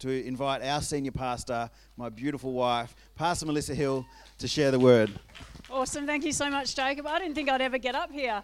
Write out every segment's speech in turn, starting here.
to invite our senior pastor, my beautiful wife, Pastor Melissa Hill, to share the word. Awesome. Thank you so much, Jacob. I didn't think I'd ever get up here.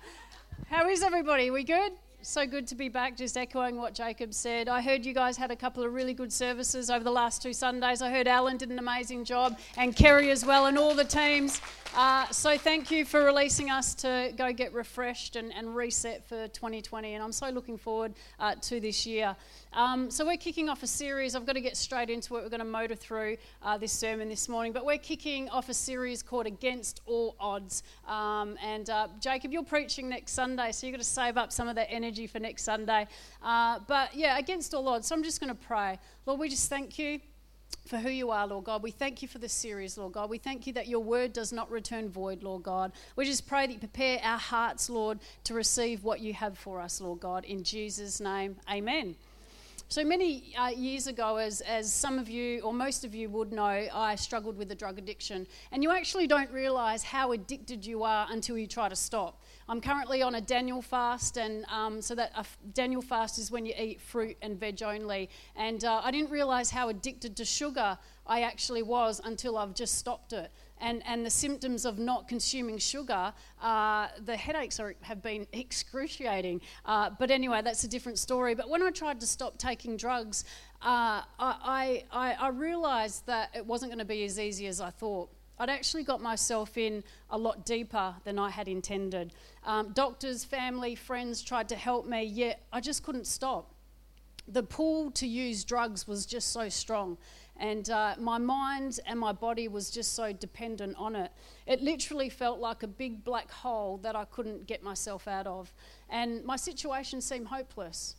How is everybody? We good? So good to be back, just echoing what Jacob said. I heard you guys had a couple of really good services over the last two Sundays. I heard Alan did an amazing job, and Kerry as well, and all the teams. Uh, so thank you for releasing us to go get refreshed and, and reset for 2020. And I'm so looking forward uh, to this year. Um, so we're kicking off a series. I've got to get straight into it. We're going to motor through uh, this sermon this morning, but we're kicking off a series called Against All Odds. Um, and uh, Jacob, you're preaching next Sunday, so you've got to save up some of that energy for next Sunday. Uh, but yeah, Against All Odds. So I'm just going to pray. Lord, we just thank you for who you are, Lord God. We thank you for this series, Lord God. We thank you that your word does not return void, Lord God. We just pray that you prepare our hearts, Lord, to receive what you have for us, Lord God. In Jesus' name, amen. So many uh, years ago, as, as some of you or most of you would know, I struggled with a drug addiction. And you actually don't realize how addicted you are until you try to stop. I'm currently on a Daniel fast, and um, so that a Daniel fast is when you eat fruit and veg only. And uh, I didn't realize how addicted to sugar I actually was until I've just stopped it and, and the symptoms of not consuming sugar, uh, the headaches are, have been excruciating. Uh, but anyway, that's a different story. But when I tried to stop taking drugs, uh, I, I, I realised that it wasn't going to be as easy as I thought. I'd actually got myself in a lot deeper than I had intended. Um, doctors, family, friends tried to help me, yet I just couldn't stop. The pull to use drugs was just so strong and uh, my mind and my body was just so dependent on it. It literally felt like a big black hole that I couldn't get myself out of. And my situation seemed hopeless.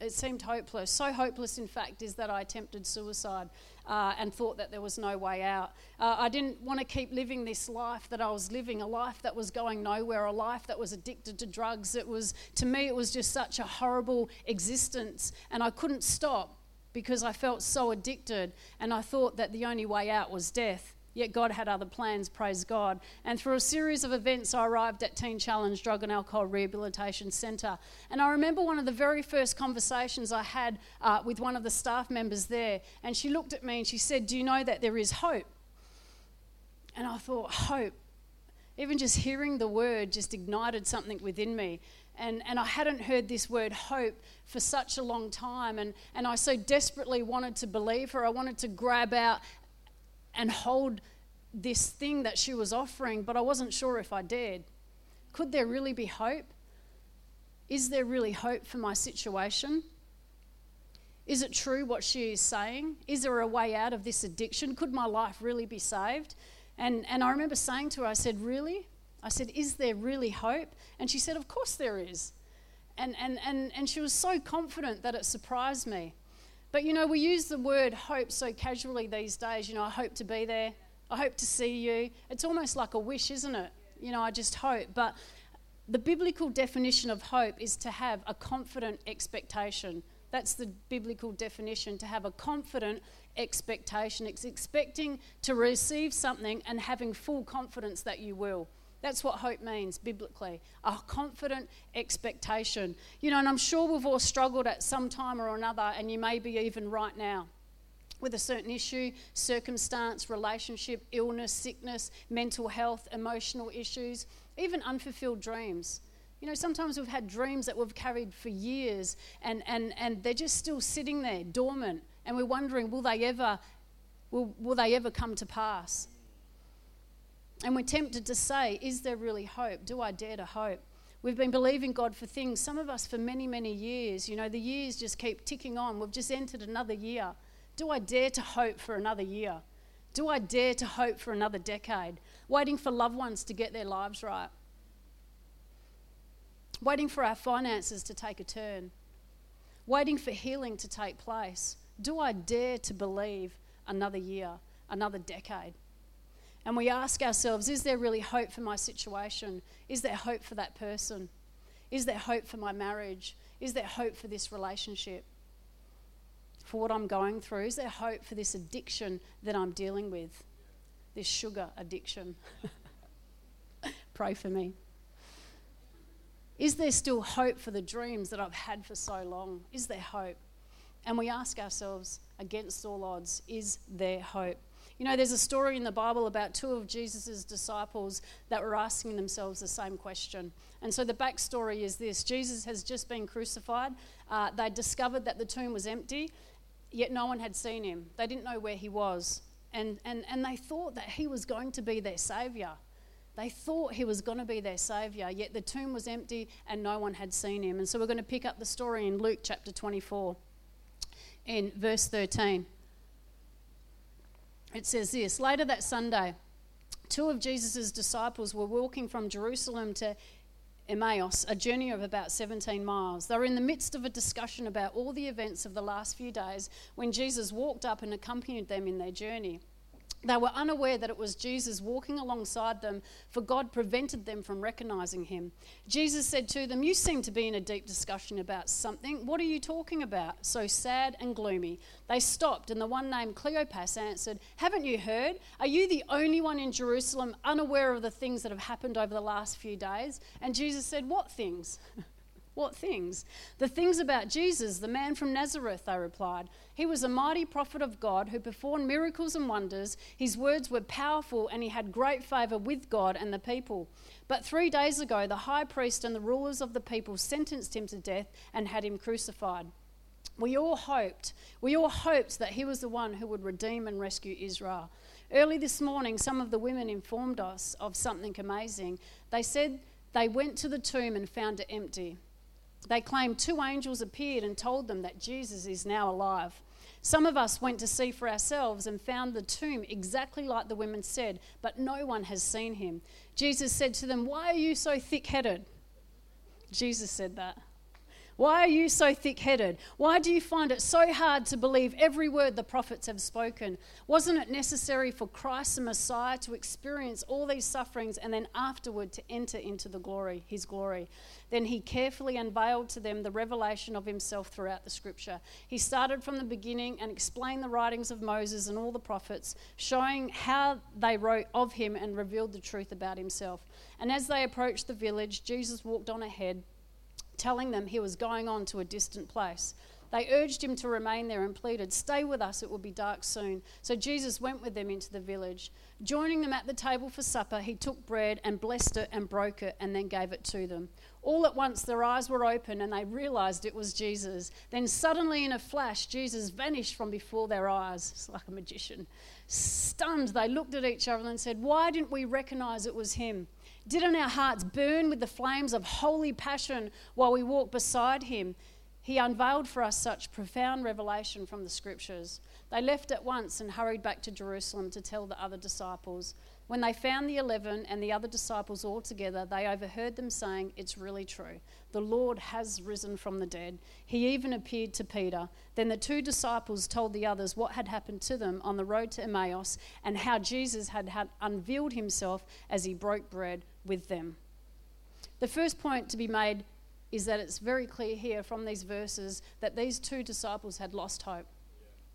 It seemed hopeless. So hopeless, in fact, is that I attempted suicide uh, and thought that there was no way out. Uh, I didn't want to keep living this life that I was living, a life that was going nowhere, a life that was addicted to drugs. It was, to me, it was just such a horrible existence, and I couldn't stop because I felt so addicted and I thought that the only way out was death. Yet God had other plans, praise God. And through a series of events, I arrived at Teen Challenge Drug and Alcohol Rehabilitation Centre. And I remember one of the very first conversations I had uh, with one of the staff members there. And she looked at me and she said, Do you know that there is hope? And I thought, Hope. Even just hearing the word just ignited something within me. And, and I hadn't heard this word hope for such a long time. And, and I so desperately wanted to believe her. I wanted to grab out and hold this thing that she was offering, but I wasn't sure if I dared. Could there really be hope? Is there really hope for my situation? Is it true what she is saying? Is there a way out of this addiction? Could my life really be saved? And, and I remember saying to her, I said, Really? I said, Is there really hope? And she said, Of course there is. And, and, and, and she was so confident that it surprised me. But you know, we use the word hope so casually these days. You know, I hope to be there. I hope to see you. It's almost like a wish, isn't it? You know, I just hope. But the biblical definition of hope is to have a confident expectation. That's the biblical definition to have a confident expectation. It's expecting to receive something and having full confidence that you will. That's what hope means biblically a confident expectation. You know, and I'm sure we've all struggled at some time or another, and you may be even right now with a certain issue, circumstance, relationship, illness, sickness, mental health, emotional issues, even unfulfilled dreams. You know, sometimes we've had dreams that we've carried for years and, and, and they're just still sitting there dormant, and we're wondering, will they ever, will, will they ever come to pass? And we're tempted to say, Is there really hope? Do I dare to hope? We've been believing God for things, some of us for many, many years. You know, the years just keep ticking on. We've just entered another year. Do I dare to hope for another year? Do I dare to hope for another decade? Waiting for loved ones to get their lives right. Waiting for our finances to take a turn. Waiting for healing to take place. Do I dare to believe another year, another decade? And we ask ourselves, is there really hope for my situation? Is there hope for that person? Is there hope for my marriage? Is there hope for this relationship? For what I'm going through? Is there hope for this addiction that I'm dealing with? This sugar addiction? Pray for me. Is there still hope for the dreams that I've had for so long? Is there hope? And we ask ourselves, against all odds, is there hope? You know, there's a story in the Bible about two of Jesus' disciples that were asking themselves the same question. And so the backstory is this Jesus has just been crucified. Uh, they discovered that the tomb was empty, yet no one had seen him. They didn't know where he was. And, and, and they thought that he was going to be their savior. They thought he was going to be their savior, yet the tomb was empty and no one had seen him. And so we're going to pick up the story in Luke chapter 24, in verse 13 it says this Later that Sunday, two of Jesus' disciples were walking from Jerusalem to Emmaus, a journey of about 17 miles. They were in the midst of a discussion about all the events of the last few days when Jesus walked up and accompanied them in their journey. They were unaware that it was Jesus walking alongside them, for God prevented them from recognizing him. Jesus said to them, You seem to be in a deep discussion about something. What are you talking about? So sad and gloomy. They stopped, and the one named Cleopas answered, Haven't you heard? Are you the only one in Jerusalem unaware of the things that have happened over the last few days? And Jesus said, What things? What things? The things about Jesus, the man from Nazareth, they replied. He was a mighty prophet of God who performed miracles and wonders. His words were powerful and he had great favor with God and the people. But three days ago, the high priest and the rulers of the people sentenced him to death and had him crucified. We all hoped, we all hoped that he was the one who would redeem and rescue Israel. Early this morning, some of the women informed us of something amazing. They said they went to the tomb and found it empty. They claim two angels appeared and told them that Jesus is now alive. Some of us went to see for ourselves and found the tomb exactly like the women said, but no one has seen him. Jesus said to them, Why are you so thick headed? Jesus said that. Why are you so thick headed? Why do you find it so hard to believe every word the prophets have spoken? Wasn't it necessary for Christ the Messiah to experience all these sufferings and then afterward to enter into the glory, his glory? Then he carefully unveiled to them the revelation of himself throughout the scripture. He started from the beginning and explained the writings of Moses and all the prophets, showing how they wrote of him and revealed the truth about himself. And as they approached the village, Jesus walked on ahead telling them he was going on to a distant place. They urged him to remain there and pleaded, Stay with us, it will be dark soon. So Jesus went with them into the village. Joining them at the table for supper, he took bread and blessed it and broke it and then gave it to them. All at once their eyes were open and they realized it was Jesus. Then suddenly, in a flash, Jesus vanished from before their eyes. It's like a magician. Stunned, they looked at each other and said, Why didn't we recognize it was him? Didn't our hearts burn with the flames of holy passion while we walked beside him? He unveiled for us such profound revelation from the scriptures. They left at once and hurried back to Jerusalem to tell the other disciples. When they found the eleven and the other disciples all together, they overheard them saying, It's really true. The Lord has risen from the dead. He even appeared to Peter. Then the two disciples told the others what had happened to them on the road to Emmaus and how Jesus had, had unveiled himself as he broke bread with them. The first point to be made is that it's very clear here from these verses that these two disciples had lost hope.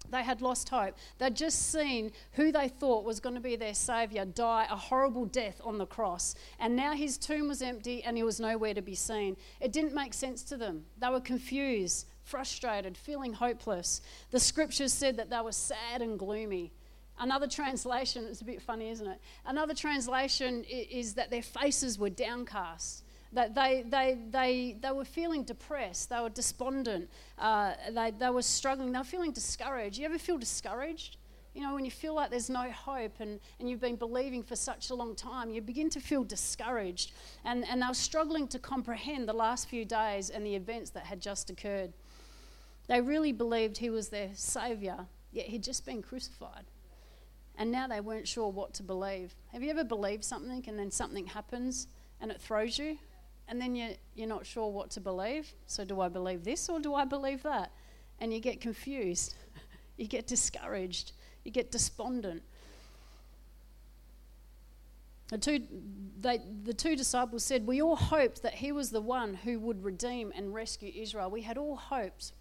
They had lost hope. They'd just seen who they thought was going to be their Saviour die a horrible death on the cross. And now his tomb was empty and he was nowhere to be seen. It didn't make sense to them. They were confused, frustrated, feeling hopeless. The scriptures said that they were sad and gloomy. Another translation, it's a bit funny, isn't it? Another translation is that their faces were downcast. That they, they, they, they were feeling depressed, they were despondent, uh, they, they were struggling, they were feeling discouraged. You ever feel discouraged? You know, when you feel like there's no hope and, and you've been believing for such a long time, you begin to feel discouraged. And, and they were struggling to comprehend the last few days and the events that had just occurred. They really believed he was their saviour, yet he'd just been crucified and now they weren't sure what to believe. Have you ever believed something and then something happens and it throws you? And then you're, you're not sure what to believe. So, do I believe this or do I believe that? And you get confused, you get discouraged, you get despondent. The two, they, the two disciples said, We all hoped that he was the one who would redeem and rescue Israel. We had all hoped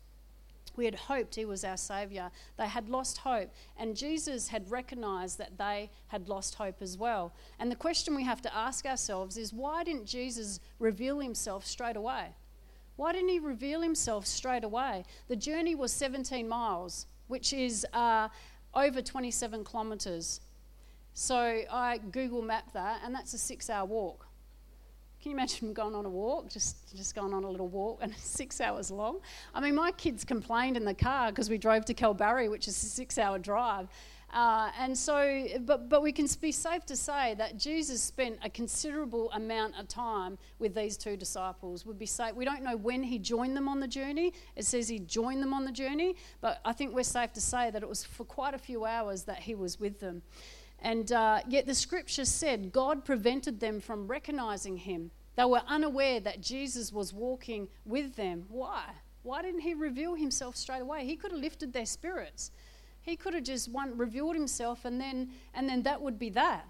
we had hoped he was our Saviour. They had lost hope, and Jesus had recognized that they had lost hope as well. And the question we have to ask ourselves is why didn't Jesus reveal himself straight away? Why didn't he reveal himself straight away? The journey was 17 miles, which is uh, over 27 kilometres. So I Google mapped that, and that's a six hour walk. Can you imagine going on a walk, just, just going on a little walk, and six hours long? I mean, my kids complained in the car because we drove to Kalbarri, which is a six hour drive. Uh, and so, but, but we can be safe to say that Jesus spent a considerable amount of time with these two disciples. Would be safe. We don't know when he joined them on the journey. It says he joined them on the journey, but I think we're safe to say that it was for quite a few hours that he was with them. And uh, yet the scripture said God prevented them from recognizing him. They were unaware that Jesus was walking with them. Why? Why didn't he reveal himself straight away? He could have lifted their spirits. He could have just one revealed himself and then and then that would be that.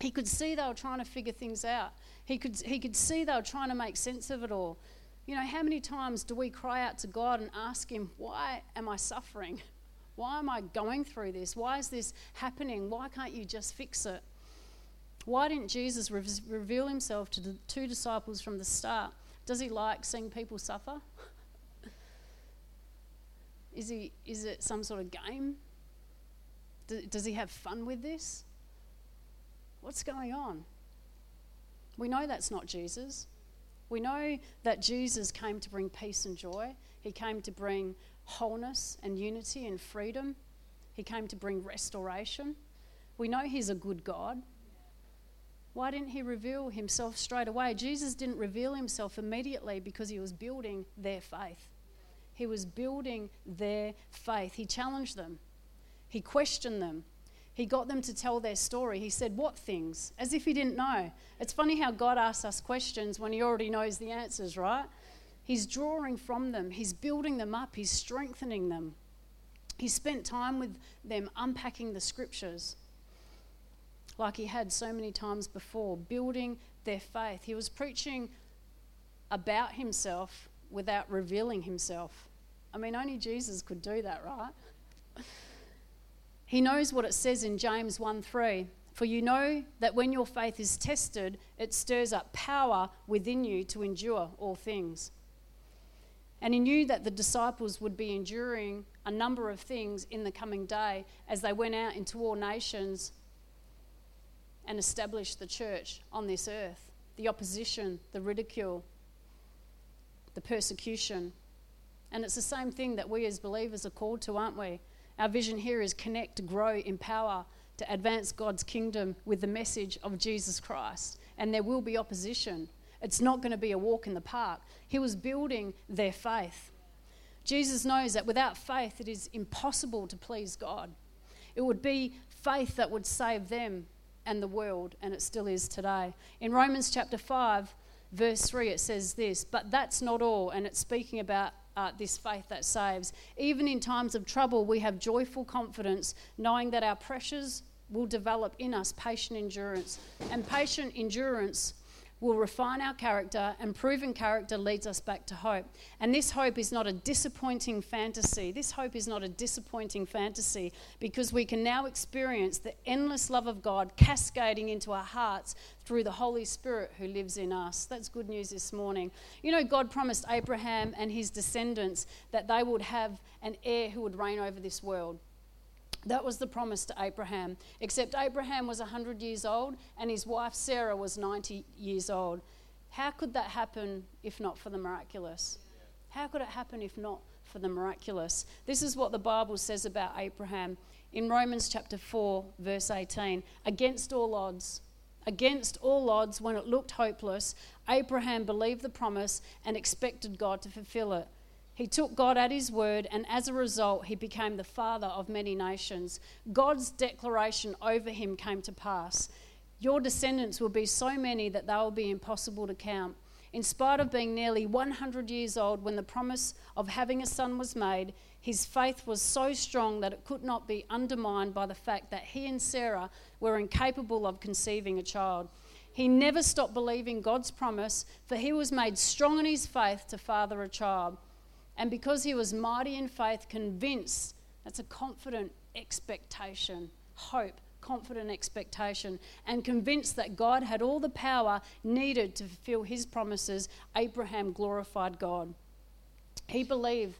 He could see they were trying to figure things out. He could he could see they were trying to make sense of it all. You know, how many times do we cry out to God and ask him, "Why am I suffering?" Why am I going through this? Why is this happening? Why can't you just fix it? Why didn't Jesus re- reveal himself to the two disciples from the start? Does he like seeing people suffer? is, he, is it some sort of game? does he have fun with this? What's going on? We know that's not Jesus. We know that Jesus came to bring peace and joy. He came to bring wholeness and unity and freedom. He came to bring restoration. We know He's a good God. Why didn't He reveal Himself straight away? Jesus didn't reveal Himself immediately because He was building their faith. He was building their faith. He challenged them, He questioned them. He got them to tell their story. He said, What things? As if he didn't know. It's funny how God asks us questions when he already knows the answers, right? He's drawing from them, He's building them up, He's strengthening them. He spent time with them unpacking the scriptures like he had so many times before, building their faith. He was preaching about himself without revealing himself. I mean, only Jesus could do that, right? He knows what it says in James 1 3. For you know that when your faith is tested, it stirs up power within you to endure all things. And he knew that the disciples would be enduring a number of things in the coming day as they went out into all nations and established the church on this earth the opposition, the ridicule, the persecution. And it's the same thing that we as believers are called to, aren't we? Our vision here is connect, grow, empower to advance God's kingdom with the message of Jesus Christ. And there will be opposition. It's not going to be a walk in the park. He was building their faith. Jesus knows that without faith, it is impossible to please God. It would be faith that would save them and the world, and it still is today. In Romans chapter 5, verse 3, it says this But that's not all, and it's speaking about uh, this faith that saves. Even in times of trouble, we have joyful confidence, knowing that our pressures will develop in us patient endurance. And patient endurance will refine our character, and proven character leads us back to hope. And this hope is not a disappointing fantasy. This hope is not a disappointing fantasy because we can now experience the endless love of God cascading into our hearts through the Holy Spirit who lives in us. That's good news this morning. You know, God promised Abraham and his descendants that they would have an heir who would reign over this world. That was the promise to Abraham. Except Abraham was 100 years old and his wife Sarah was 90 years old. How could that happen if not for the miraculous? How could it happen if not for the miraculous? This is what the Bible says about Abraham in Romans chapter 4, verse 18. Against all odds, against all odds, when it looked hopeless, Abraham believed the promise and expected God to fulfill it. He took God at his word, and as a result, he became the father of many nations. God's declaration over him came to pass. Your descendants will be so many that they will be impossible to count. In spite of being nearly 100 years old when the promise of having a son was made, his faith was so strong that it could not be undermined by the fact that he and Sarah were incapable of conceiving a child. He never stopped believing God's promise, for he was made strong in his faith to father a child. And because he was mighty in faith, convinced, that's a confident expectation, hope, confident expectation, and convinced that God had all the power needed to fulfill his promises, Abraham glorified God. He believed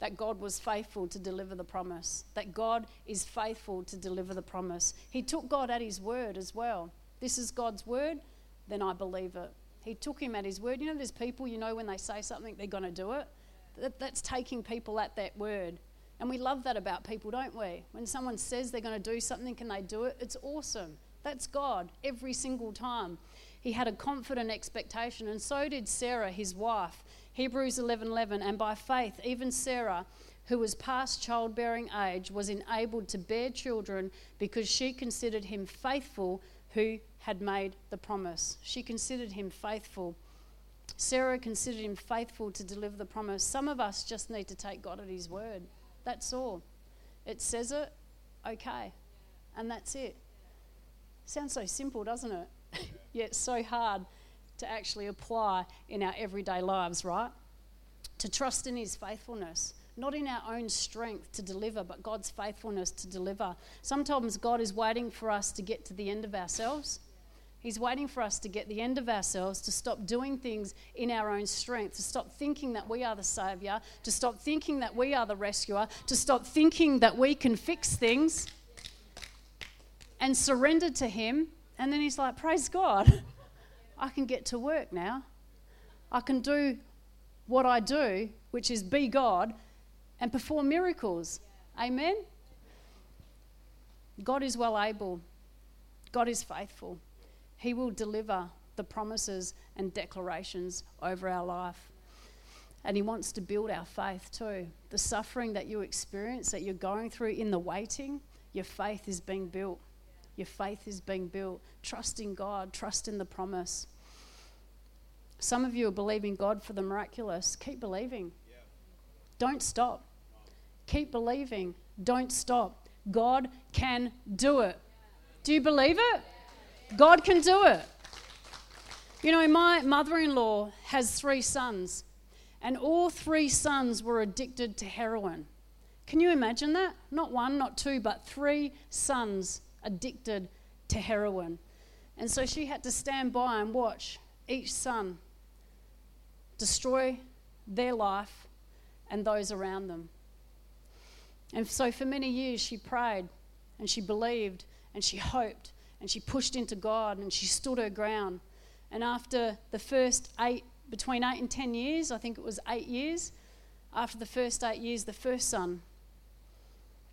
that God was faithful to deliver the promise, that God is faithful to deliver the promise. He took God at his word as well. This is God's word, then I believe it. He took him at his word. You know, there's people, you know, when they say something, they're going to do it. That, that's taking people at that word. And we love that about people, don't we? When someone says they're going to do something, can they do it? It's awesome. That's God every single time. He had a confident expectation, and so did Sarah, his wife. Hebrews 11 11, and by faith, even Sarah, who was past childbearing age, was enabled to bear children because she considered him faithful who had made the promise. She considered him faithful. Sarah considered him faithful to deliver the promise. Some of us just need to take God at his word. That's all. It says it, okay. And that's it. Sounds so simple, doesn't it? Yet so hard to actually apply in our everyday lives, right? To trust in His faithfulness, not in our own strength to deliver, but God's faithfulness to deliver. Sometimes God is waiting for us to get to the end of ourselves. He's waiting for us to get the end of ourselves, to stop doing things in our own strength, to stop thinking that we are the Saviour, to stop thinking that we are the rescuer, to stop thinking that we can fix things and surrender to Him. And then He's like, Praise God. I can get to work now. I can do what I do, which is be God and perform miracles. Amen? God is well able, God is faithful. He will deliver the promises and declarations over our life. And He wants to build our faith too. The suffering that you experience, that you're going through in the waiting, your faith is being built. Your faith is being built. Trust in God, trust in the promise. Some of you are believing God for the miraculous. Keep believing. Don't stop. Keep believing. Don't stop. God can do it. Do you believe it? God can do it. You know, my mother in law has three sons, and all three sons were addicted to heroin. Can you imagine that? Not one, not two, but three sons addicted to heroin. And so she had to stand by and watch each son destroy their life and those around them. And so for many years, she prayed and she believed and she hoped and she pushed into God and she stood her ground. And after the first eight, between eight and ten years, I think it was eight years, after the first eight years, the first son,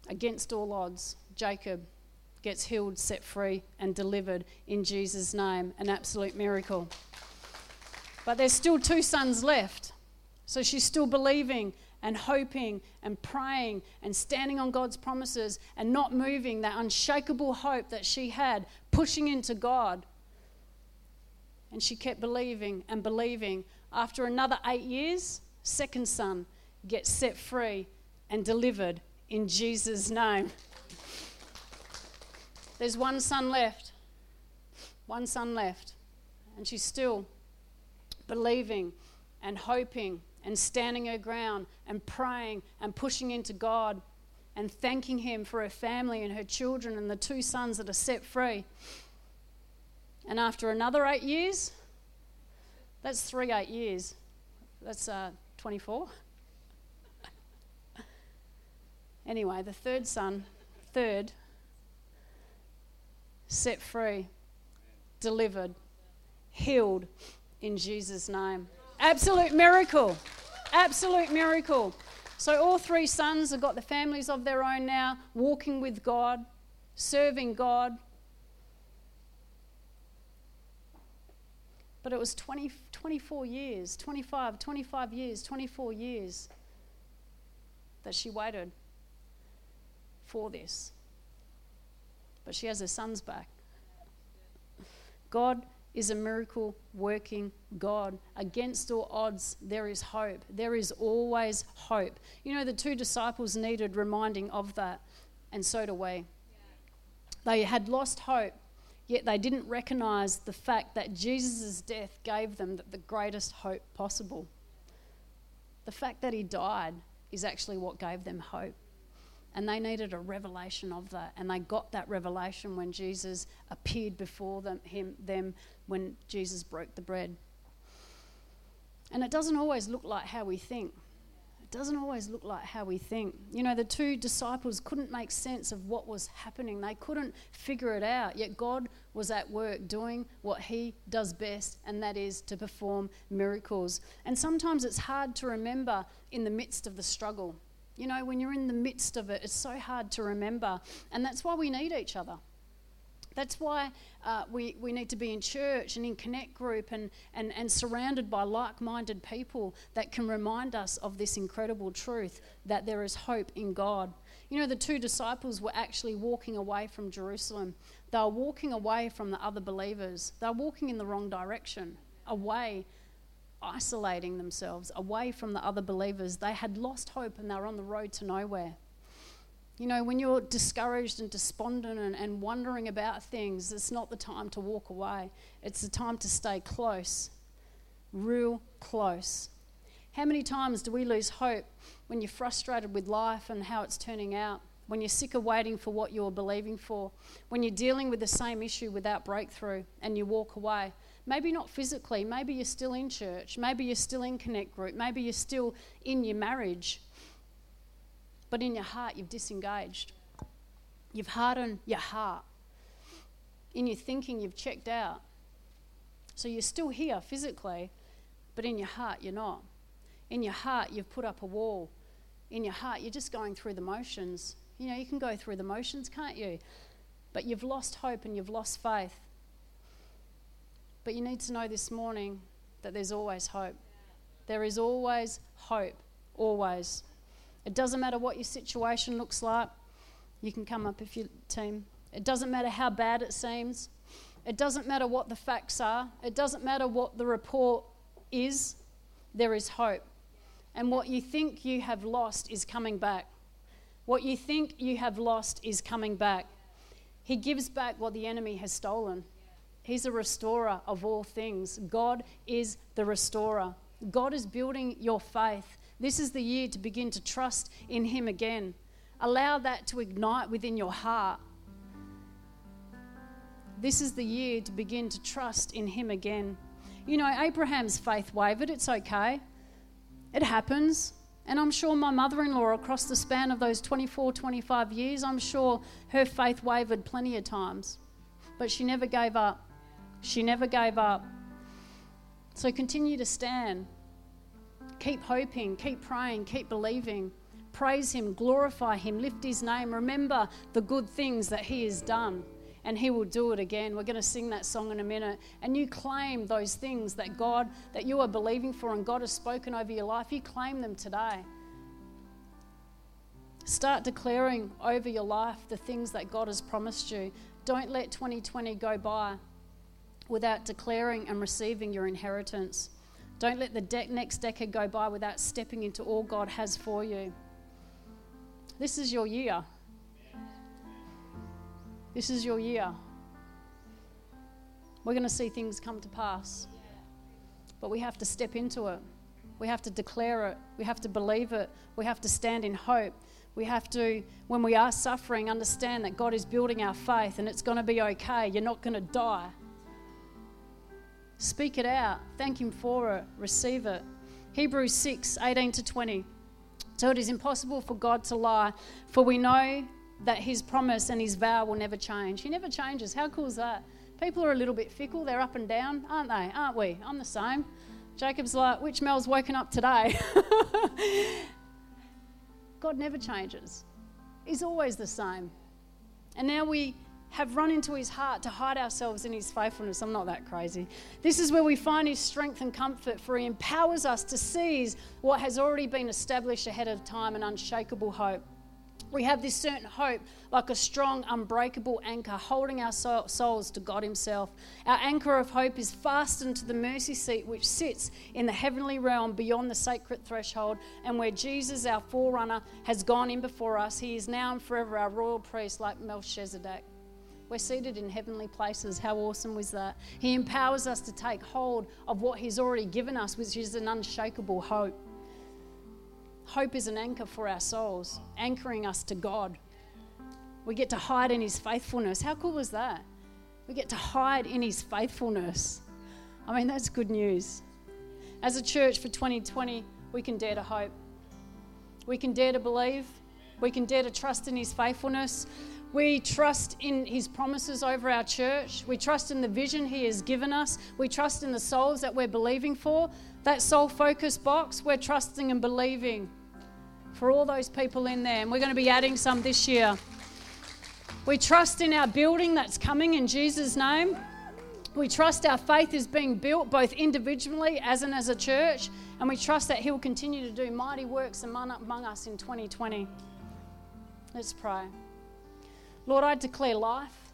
against all odds, Jacob, gets healed, set free, and delivered in Jesus' name. An absolute miracle. But there's still two sons left. So she's still believing and hoping and praying and standing on God's promises and not moving that unshakable hope that she had, pushing into God. And she kept believing and believing. After another eight years, second son gets set free and delivered in Jesus' name. There's one son left. One son left. And she's still believing and hoping and standing her ground and praying and pushing into God and thanking Him for her family and her children and the two sons that are set free. And after another eight years, that's three eight years. That's uh, 24. anyway, the third son, third, set free, delivered, healed in Jesus' name. Absolute miracle. Absolute miracle. So, all three sons have got the families of their own now, walking with God, serving God. But it was 20, 24 years, 25, 25 years, 24 years that she waited for this. But she has her sons back. God is a miracle working God. Against all odds, there is hope. There is always hope. You know, the two disciples needed reminding of that, and so do we. They had lost hope, yet they didn't recognize the fact that Jesus' death gave them the greatest hope possible. The fact that he died is actually what gave them hope. And they needed a revelation of that. And they got that revelation when Jesus appeared before them, him, them when Jesus broke the bread. And it doesn't always look like how we think. It doesn't always look like how we think. You know, the two disciples couldn't make sense of what was happening, they couldn't figure it out. Yet God was at work doing what He does best, and that is to perform miracles. And sometimes it's hard to remember in the midst of the struggle. You know, when you're in the midst of it, it's so hard to remember. And that's why we need each other. That's why uh, we, we need to be in church and in Connect Group and, and, and surrounded by like minded people that can remind us of this incredible truth that there is hope in God. You know, the two disciples were actually walking away from Jerusalem, they were walking away from the other believers, they were walking in the wrong direction, away. Isolating themselves away from the other believers. They had lost hope and they were on the road to nowhere. You know, when you're discouraged and despondent and, and wondering about things, it's not the time to walk away. It's the time to stay close, real close. How many times do we lose hope when you're frustrated with life and how it's turning out? When you're sick of waiting for what you're believing for? When you're dealing with the same issue without breakthrough and you walk away? Maybe not physically, maybe you're still in church, maybe you're still in Connect Group, maybe you're still in your marriage but in your heart, you've disengaged. You've hardened your heart. In your thinking, you've checked out. So you're still here physically, but in your heart, you're not. In your heart, you've put up a wall. In your heart, you're just going through the motions. You know, you can go through the motions, can't you? But you've lost hope and you've lost faith. But you need to know this morning that there's always hope. There is always hope, always. It doesn't matter what your situation looks like. You can come up if you team. It doesn't matter how bad it seems. It doesn't matter what the facts are. It doesn't matter what the report is. There is hope. And what you think you have lost is coming back. What you think you have lost is coming back. He gives back what the enemy has stolen. He's a restorer of all things. God is the restorer. God is building your faith. This is the year to begin to trust in Him again. Allow that to ignite within your heart. This is the year to begin to trust in Him again. You know, Abraham's faith wavered. It's okay, it happens. And I'm sure my mother in law, across the span of those 24, 25 years, I'm sure her faith wavered plenty of times. But she never gave up. She never gave up. So continue to stand. Keep hoping, keep praying, keep believing. Praise Him, glorify Him, lift His name. Remember the good things that He has done, and He will do it again. We're going to sing that song in a minute. And you claim those things that God, that you are believing for, and God has spoken over your life. You claim them today. Start declaring over your life the things that God has promised you. Don't let 2020 go by without declaring and receiving your inheritance. Don't let the de- next decade go by without stepping into all God has for you. This is your year. This is your year. We're going to see things come to pass. But we have to step into it. We have to declare it. We have to believe it. We have to stand in hope. We have to, when we are suffering, understand that God is building our faith and it's going to be okay. You're not going to die. Speak it out. Thank Him for it. Receive it. Hebrews 6 18 to 20. So it is impossible for God to lie, for we know that His promise and His vow will never change. He never changes. How cool is that? People are a little bit fickle. They're up and down, aren't they? Aren't we? I'm the same. Jacob's like, which Mel's woken up today? God never changes. He's always the same. And now we have run into his heart to hide ourselves in his faithfulness. I'm not that crazy. This is where we find his strength and comfort, for he empowers us to seize what has already been established ahead of time an unshakable hope. We have this certain hope, like a strong, unbreakable anchor, holding our souls to God Himself. Our anchor of hope is fastened to the mercy seat which sits in the heavenly realm beyond the sacred threshold, and where Jesus, our forerunner, has gone in before us. He is now and forever our royal priest, like Melchizedek. We're seated in heavenly places. How awesome was that? He empowers us to take hold of what He's already given us, which is an unshakable hope. Hope is an anchor for our souls, anchoring us to God. We get to hide in His faithfulness. How cool is that? We get to hide in His faithfulness. I mean, that's good news. As a church for 2020, we can dare to hope. We can dare to believe. We can dare to trust in His faithfulness. We trust in His promises over our church. We trust in the vision He has given us. We trust in the souls that we're believing for. That soul focus box, we're trusting and believing for all those people in there. And we're going to be adding some this year. We trust in our building that's coming in Jesus' name. We trust our faith is being built both individually as and as a church. And we trust that He will continue to do mighty works among us in 2020. Let's pray. Lord, I declare life.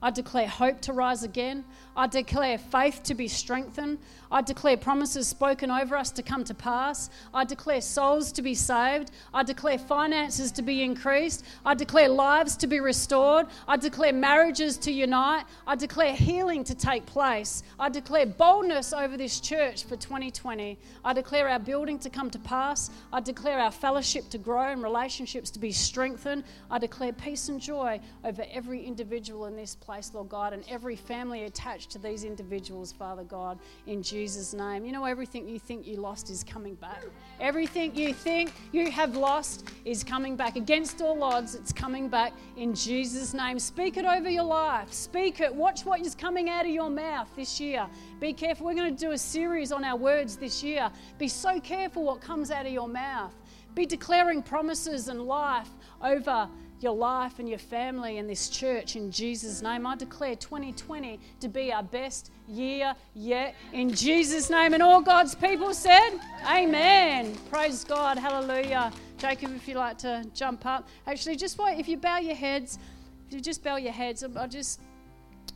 I declare hope to rise again. I declare faith to be strengthened. I declare promises spoken over us to come to pass. I declare souls to be saved. I declare finances to be increased. I declare lives to be restored. I declare marriages to unite. I declare healing to take place. I declare boldness over this church for 2020. I declare our building to come to pass. I declare our fellowship to grow and relationships to be strengthened. I declare peace and joy over every individual in this place, Lord God, and every family attached to these individuals, Father God, in Jesus' name. You know, everything you think you lost is coming back. Everything you think you have lost is coming back. Against all odds, it's coming back in Jesus' name. Speak it over your life. Speak it. Watch what is coming out of your mouth this year. Be careful. We're going to do a series on our words this year. Be so careful what comes out of your mouth. Be declaring promises and life over your life and your family and this church in Jesus' name. I declare 2020 to be our best year yet in Jesus' name. And all God's people said, Amen. Praise God. Hallelujah. Jacob, if you like to jump up. Actually, just wait. If you bow your heads, if you just bow your heads, I just,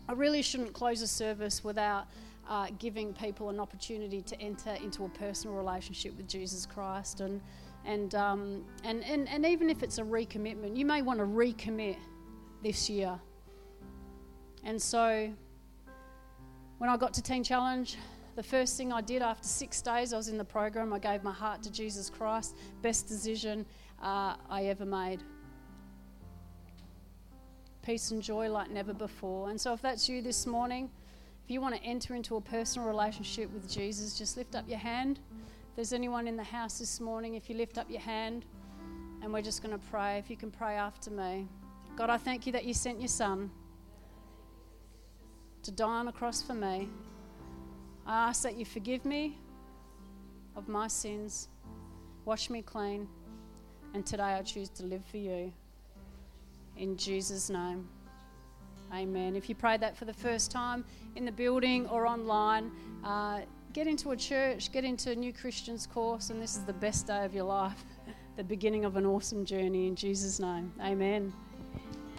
I really shouldn't close a service without. Uh, giving people an opportunity to enter into a personal relationship with Jesus Christ. And and, um, and, and, and even if it's a recommitment, you may want to recommit this year. And so when I got to Teen Challenge, the first thing I did after six days, I was in the program, I gave my heart to Jesus Christ. Best decision uh, I ever made. Peace and joy like never before. And so, if that's you this morning, if you want to enter into a personal relationship with Jesus, just lift up your hand. There's anyone in the house this morning, if you lift up your hand and we're just going to pray, if you can pray after me. God, I thank you that you sent your son to die on a cross for me. I ask that you forgive me of my sins, wash me clean, and today I choose to live for you. In Jesus' name. Amen. If you prayed that for the first time in the building or online, uh, get into a church, get into a new Christians course, and this is the best day of your life, the beginning of an awesome journey in Jesus' name. Amen.